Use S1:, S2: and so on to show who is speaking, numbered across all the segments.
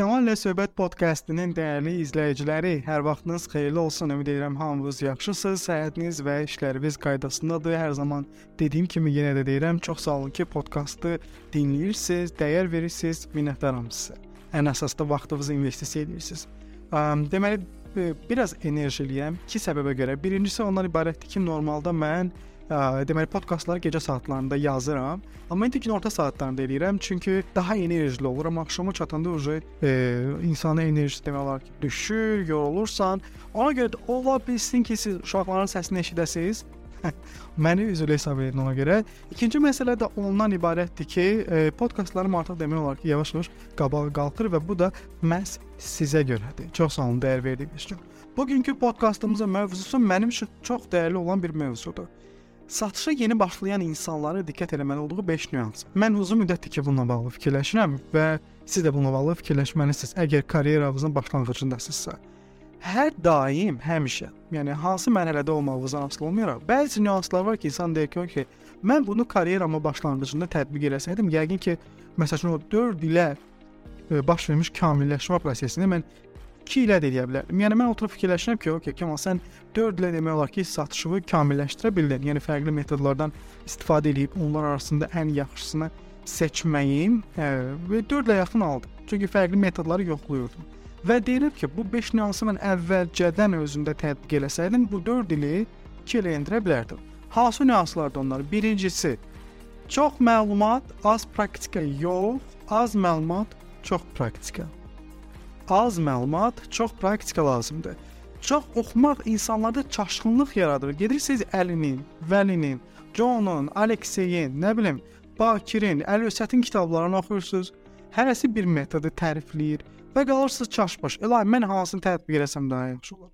S1: Kamal ilə söhbət podkastının dəyərli izləyiciləri, hər vaxtınız xeyirli olsun. Ümid edirəm hamınız yaxşısınız, səhhətiniz və işləriniz qaydasındadır. Hər zaman dediyim kimi yenə də deyirəm, çox sağ olun ki, podkastı dinləyirsiniz, dəyər verirsiniz, minnətdaram sizə. Ən əsasda vaxtınızı investisiya edirsiniz. Deməli, biraz enerjiliyəm iki səbəbə görə. Birincisi ondan ibarətdir ki, normalda mən ə, deməli podkastları gecə saatlarında yazıram. Amma indi günorta saatlarında eləyirəm, çünki daha enerjili oluram. Axşama çatanda uje insana enerjisi demək olar ki, düşür, yorulursan. Ona görə də ola bilsin ki, siz uşaqların səsini eşidəsiniz. Məni üzrlə hesab edin ona görə. İkinci məsələ də ondan ibarətdir ki, e, podkastlarım artıq demək olar ki, yavaş-yavaş qabağa qalxır və bu da məhz sizə görədir. Çox sağ olun dəyər verdiyiniz üçün. Bugünkü podkastımızın mövzusu mənim üçün çox dəyərli olan bir mövzudur. Satışa yeni başlayan insanlara diqqət etməli olduğu 5 nüans. Mən uzun müddətdir ki, bununla bağlı fikirləşirəm və siz də bununla bağlı fikirləşməlisiniz. Əgər karyeranızın başlanğıcındasınızsa, hər daim, həmişə, yəni hansı mərhələdə olmağınızdan asılı olmayaraq, bəzi nüanslar var ki, insan deyir ki, "Okay, mən bunu karyeramın başlanğıcında tətbiq eləsəydim, yəqin ki, məsələn o 4 ilə e, baş vermiş kamilləşmə prosesini mən 2 ilə də eləyə bilərdim. Yəni mən oturub fikirləşirəm ki, okey, Kamal sən 4 ilə demək olar ki, satışını kamilləşdirə bildin. Yəni fərqli metodlardan istifadə edib onlar arasında ən yaxşısını seçməyim ə, və 4 ilə yaxın aldım. Çünki fərqli metodları yoxlayırdım. Və deyirəm ki, bu 5 nüansı mən əvvəlcədən özündə tətbiq eləsəydim, bu 4 ili 2 ilə endirə bilərdim. Hansı nüanslardır onlar? Birincisi, çox məlumat, az praktika yox, az məlumat, çox praktika az məlumat, çox praktika lazımdır. Çox oxumaq insanlarda çaşqınlıq yaradır. Gedirsiniz Əlinin, Vəlinin, Johnun, Alekseyin, nə bilim, Bakirin, Əl-Vəsətin kitablarını oxuyursunuz. Hərəsi bir metodu tərifləyir və qalırsınız çaşbaş. Elə mən hansını tətbiq etsəm daha yaxşı olar.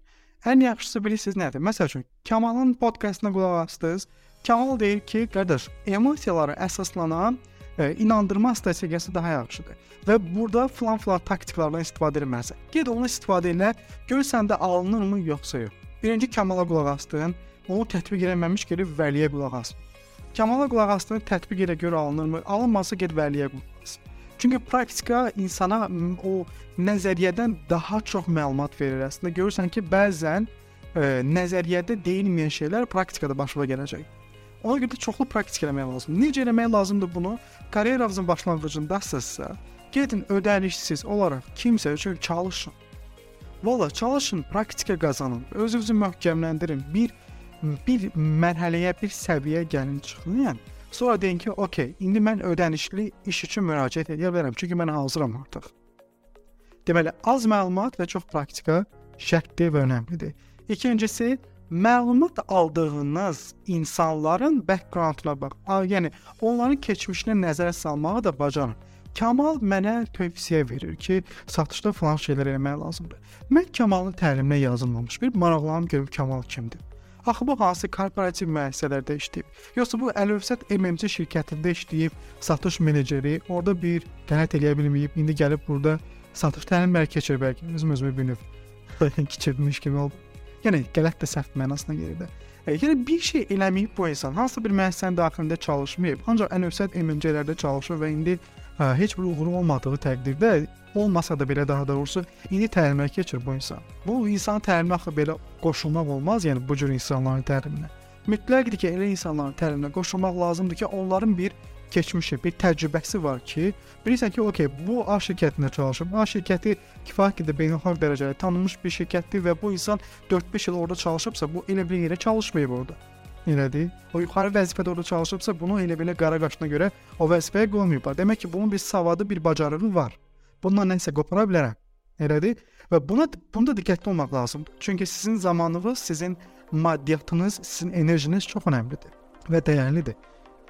S1: Ən yaxşısı bilirsiniz nədir? Məsəl üçün Kamalın podkastına qulaq asdınız. Kamal deyir ki, qardaş, emosiyalara əsaslanan e, inandırma strategiyası daha yaxşıdır. Və burada falan-falan taktiklardan istifadə etməlisən. Get onu istifadə elə, gör səndə alınırmı yoxsa yox. Birinci Kamala qulaq asdın, onu tətbiq etməmiş gedib Vəliyə qulaq as. Kamala qulaq asdın, tətbiq elə gör alınırmı? Alınmasa get Vəliyə qulaq as. Çünki praktika insana o nəzəriyyədən daha çox məlumat verir. Əslində görürsən ki, bəzən e, nəzəriyyədə deyilməyən şeylər praktikada başına gələcək. Ona görə də çoxlu praktika eləmək lazımdır. Necə eləmək lazımdır bunu? Karyeranızın başlanğıcındasınızsa, gedin ödənişsiz olaraq kimsə üçün çalışın. Valla çalışın, praktika qazanın, özünüzü möhkəmləndirin. Bir bir mərhələyə, bir səviyyəyə gəlin çıxın. Yəni sonra deyin ki, "Okay, indi mən ödənişli iş üçün müraciət edə bilərəm, çünki mən hazıram artıq." Deməli, az məlumat və çox praktika şərtli və önəmlidir. İkincisi, məlumat aldığınız insanların backgrounduna bax. Yəni onların keçmişinə nəzərə salmağı da bacarın. Kamal mənə tövsiyə verir ki, satışda falan şeylər etmək lazımdır. Mən Kamalın təliminə yazılmamış bir maraqlanım görüm Kamal kimdir. Axı bu hansı korporativ müəssisələrdə işləyib? Yoxsa bu Əlövsət MMC şirkətində işləyib, satış meneceri, orada bir qənət eləyə bilməyib, indi gəlib burada satış təlimləri keçir bəlkə özüm özümü bilib keçirmiş kimi oldu. Yəni qələt də səhv mənasına gəlir də. E, yəni bir şey eləməyib bu insan hansısa bir müəssisənin daxilində çalışmayıb, ancaq ən övsət MMC-lərdə çalışır və indi hə, heç bir uğuru olmadığı təqdirdə olmasa da belə daha doğrusu indi təlimə keçir bu insan. Bu insan təlimə axı belə qoşulmaq olmaz, yəni bu cür insanların təliminə. Mütləqdir ki, elə insanların təliminə qoşulmaq lazımdır ki, onların bir keçmişi, bir təcrübəsi var ki, bilirsən ki, okey, bu A şirkətində çalışıb. A şirkəti kifayət qədər beynəlxalq dərəcədə tanınmış bir şirkətdir və bu insan 4-5 il orada çalışıbsa, bu elə bir yerə çalışmayıb orada. Elədir. O yuxarı vəzifədə orada çalışıbsa, bunu elə belə qara qaşına görə o vəzifəyə qoymayıblar. Demək ki, bunun bir savadı, bir bacarığı var. Bundan nəsə qopara bilərəm. Elədir? Və buna bunda diqqətli olmaq lazımdır. Çünki sizin zamanınız, sizin maddiyyatınız, sizin enerjiniz çox əhəmilidir və dəyərlidir.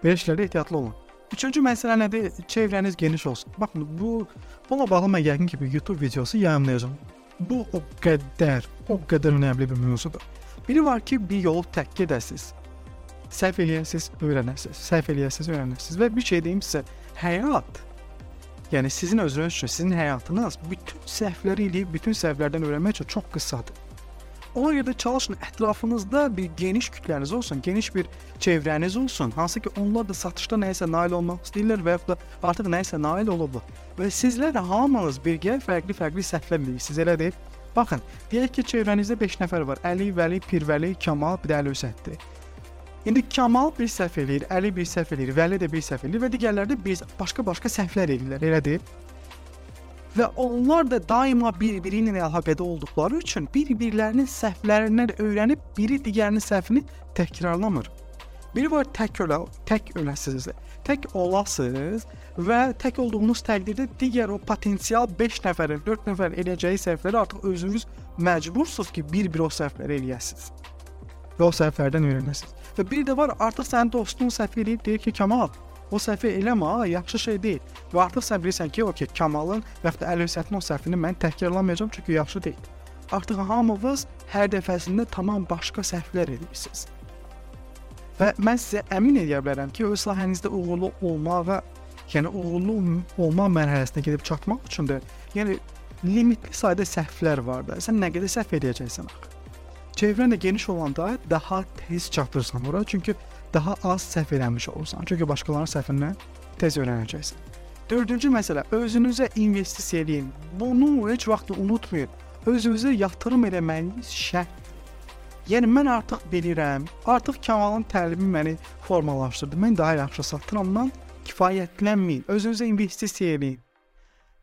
S1: Belə şeylərdə ehtiyatlı olun. Üçüncü məsələ nədir? Çevrəniz geniş olsun. Baxın, bu bununla bağlı mən yəqin ki, bir YouTube videosu yayımlayacağam. Bu o qədər, o qədər önəmli bir mövzudur. Biri var ki, bir yolu tək gedəsiz. Səhv eləyəsiniz, öyrənəsiniz. Səhv eləyəsiniz, öyrənəsiniz və bir şey deyim sizə, həyat Yəni sizin özünüz üçün, sizin həyatınız bütün səhvləri eləyib, bütün səhvlərdən öyrənmək üçün çox qısadır. Ona görə də çalışın ətrafınızda bir geniş kütləniz olsun, geniş bir çevrəniz olsun. Hansı ki, onlar da satışda nəyisə nail olmaq istəyirlər və yaxud da artıq nəyisə nail olublar. Və sizlər hamınız birgə fərqli-fərqli səhvlər edirsiniz, elə deyil? Baxın, deyək ki, çevrənizdə 5 nəfər var. Əli, Vəli, Pirvəli, Kamal, bir də Əli Hüsətdir. İndi Kamal bir səhv eləyir, Əli bir səhv eləyir, Vəli də bir səhv eləyir və digərləri də bir başqa-başqa səhvlər eləyirlər, elə deyil? Və onlar da daima bir-biri ilə əlaqədə olduqları üçün bir-birlərinin səhvlərindən öyrənib biri digərinin səhvini təkrarlamır. Biri var tək ölə, tək öləsiz. Tək olasınız və tək olduğunuz təqdirdə digər o potensial 5 nəfərin, 4 nəfər eləyəcəyi səhvləri artıq özünüz məcbursunuz ki, bir-bir o səhvləri eləyəsiniz. Və o səhvlərdən öyrənəsiniz. Və bir də var, artıq sənin dostun səhv eləyib deyir ki, Kamal, o səhvi eləmə, yaxşı şey deyil. Və artıq sən bilirsən ki, okey, Kamalın və ya Əli Hüsətin o səhvini mən təkrarlamayacağam çünki yaxşı deyil. Artıq hamınız hər dəfəsində tamam başqa səhvlər edirsiniz. Və mən sizə əmin edə bilərəm ki, öz sahənizdə uğurlu olmağa, yəni uğurlu olma mərhələsinə gedib çatmaq üçün də, yəni limitli sayda səhvlər var da. Sən nə qədər səhv edəcəksən axı. Çevrən də geniş olanda daha tez çatırsan ora, çünki daha az səhv eləmiş olursan. Çünki başqalarının səhvindən tez öyrənəcəksən. Dördüncü məsələ, özünüzə investisiya eləyin. Bunu heç vaxt unutmayın. Özünüzə yatırım eləməyiniz şərt. Yəni mən artıq bilirəm, artıq Kamalın təlimi məni formalaşdırdı. Mən daha yaxşı satıramdan kifayətlənməyin. Özünüzə investisiya eləyin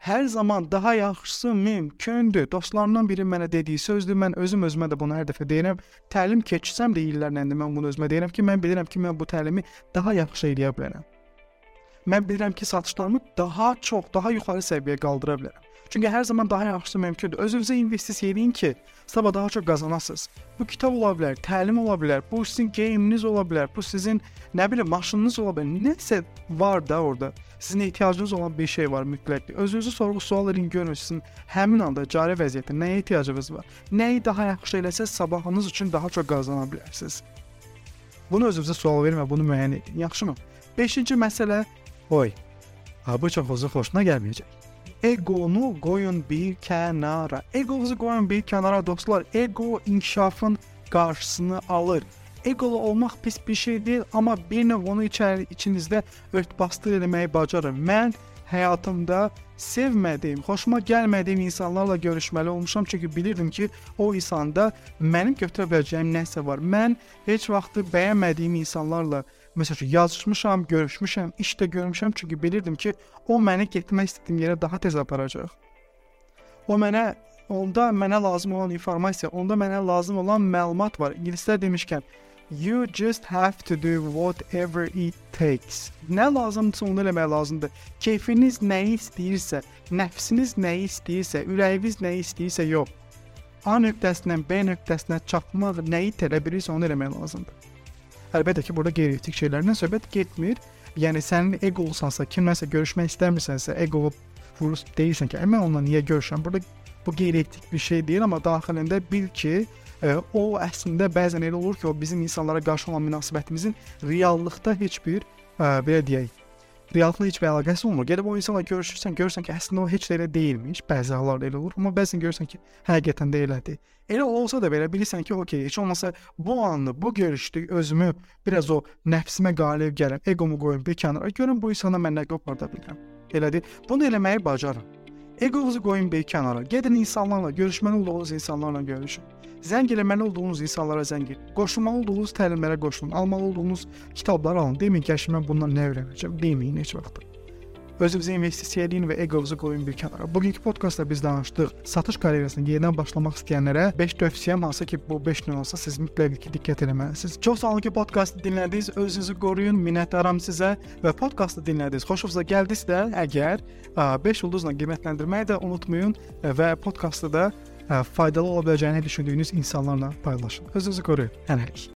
S1: hər zaman daha yaxşısı mümkündür. Dostlarımdan biri mənə dediyi sözdür. Mən özüm özümə də bunu hər dəfə deyirəm. Təlim keçsəm də illərlə də mən bunu özümə deyirəm ki, mən bilirəm ki, mən bu təlimi daha yaxşı eləyə bilərəm. Mən bilirəm ki, satışlarımı daha çox, daha yuxarı səviyyəyə qaldıra bilərəm. Çünki hər zaman daha yaxşısı mümkündür. Özünüzə investisiya edin ki, sabah daha çox qazanasınız. Bu kitab ola bilər, təlim ola bilər, bu sizin geyiminiz ola bilər, bu sizin nə bilim maşınınız ola bilər. Nəsə var da orada. Sizin ehtiyacınız olan bir şey var mütləq. Özünüzü sorğu-sual edin, görün sizin həmin anda cari vəziyyətdə nəyə ehtiyacınız var. Nəyi daha yaxşı eləsəz sabahınız üçün daha çox qazana bilərsiniz. Bunu özünüzə sual vermə, bunu müəyyən edin. Yaxşımı? 5-ci məsələ, oy. Ha bu çox uzun xoşuna gəlməyəcək. Egonu qoyun bir kənara. Egonuzu qoyun bir kənara dostlar. Ego inkişafın qarşısını alır. Egolu olmaq pis bir şey deyil, amma bir növ onu içəri içinizdə örtbasdır eləməyi bacarın. Mən həyatımda sevmədiyim, xoşuma gəlmədiyim insanlarla görüşməli olmuşam çünki bilirdim ki, o insanda mənim götürə biləcəyim nəsə var. Mən heç vaxt bəyənmədiyim insanlarla məsələn yazışmışam, görüşmüşəm, işdə görmüşəm çünki bilirdim ki, o məni getmək istədiyim yerə daha tez aparacaq. O mənə onda mənə lazım olan informasiya, onda mənə lazım olan məlumat var. İngilislər demişkən, You just have to do whatever it takes. Nə lazımdırsa onu eləmək lazımdır. Keyfiniz nəyi istəyirsə, nəfsiniz nəyi istəyirsə, ürəyiniz nəyi istəyirsə, yox. A nöqtəsindən B nöqtəsinə çatmaq nəyi tələb edirsə, onu eləmək lazımdır. Əlbəttə ki, burada qeyri-etik şeylərdən söhbət getmir. Yəni sənin eqolusansa, kimləsə görüşmək istəmirsənsə, eqolu vurus deyirsən ki, mən onunla niyə görüşəm? Burada bu qeyri-etik bir şey deyil, amma daxilində bil ki, o əslində bəzən elə olur ki, o bizim insanlara qarşı olan münasibətimizin reallıqda heç bir ə, belə deyək, reallıqla heç bir əlaqəsi olmur. Gedib o insanla görüşürsən, görürsən ki, əslində o heç də elə deyilmiş. Bəzi hallarda elə olur, amma bəzən görürsən ki, həqiqətən də elədir. Elə olsa da belə bilirsən ki, okey, heç olmasa bu anı, bu görüşdü özümü biraz o nəfsimə qalib gələm, egomu qoyum bir kənara. Görüm bu insana mən nə qoparda bilirəm. Elədir. Bunu eləməyi bacarın. Egonuzu qoyun bir kənara. Gedin insanlarla, görüşməli olduğunuz insanlarla görüşün. Zəng eləməli olduğunuz insanlara zəng edin. Qoşulmalı olduğunuz təlimlərə qoşulun. Almalı olduğunuz kitabları alın. Deməyin ki, mən bundan nə öyrənəcəm. Deməyin heç vaxt. Özünüzə investisiya edin və egonuzu qoyun bir kənara. Bugünkü podkastda biz danışdıq. Satış karyerasına yenidən başlamaq istəyənlərə 5 tövsiyəm hansı ki, bu 5 növ olsa siz mütləq ki, diqqət etməlisiniz. Çox sağ olun ki, podkastı dinlədiniz. Özünüzü qoruyun. Minnətdaram sizə və podkastı dinlədiniz. Xoşunuza gəldisə, əgər 5 ulduzla qiymətləndirməyi də unutmayın və podkastı da faydalı ola biləcəyini düşündüyünüz insanlarla paylaşın. Özünüzü qoruyun. Hələlik.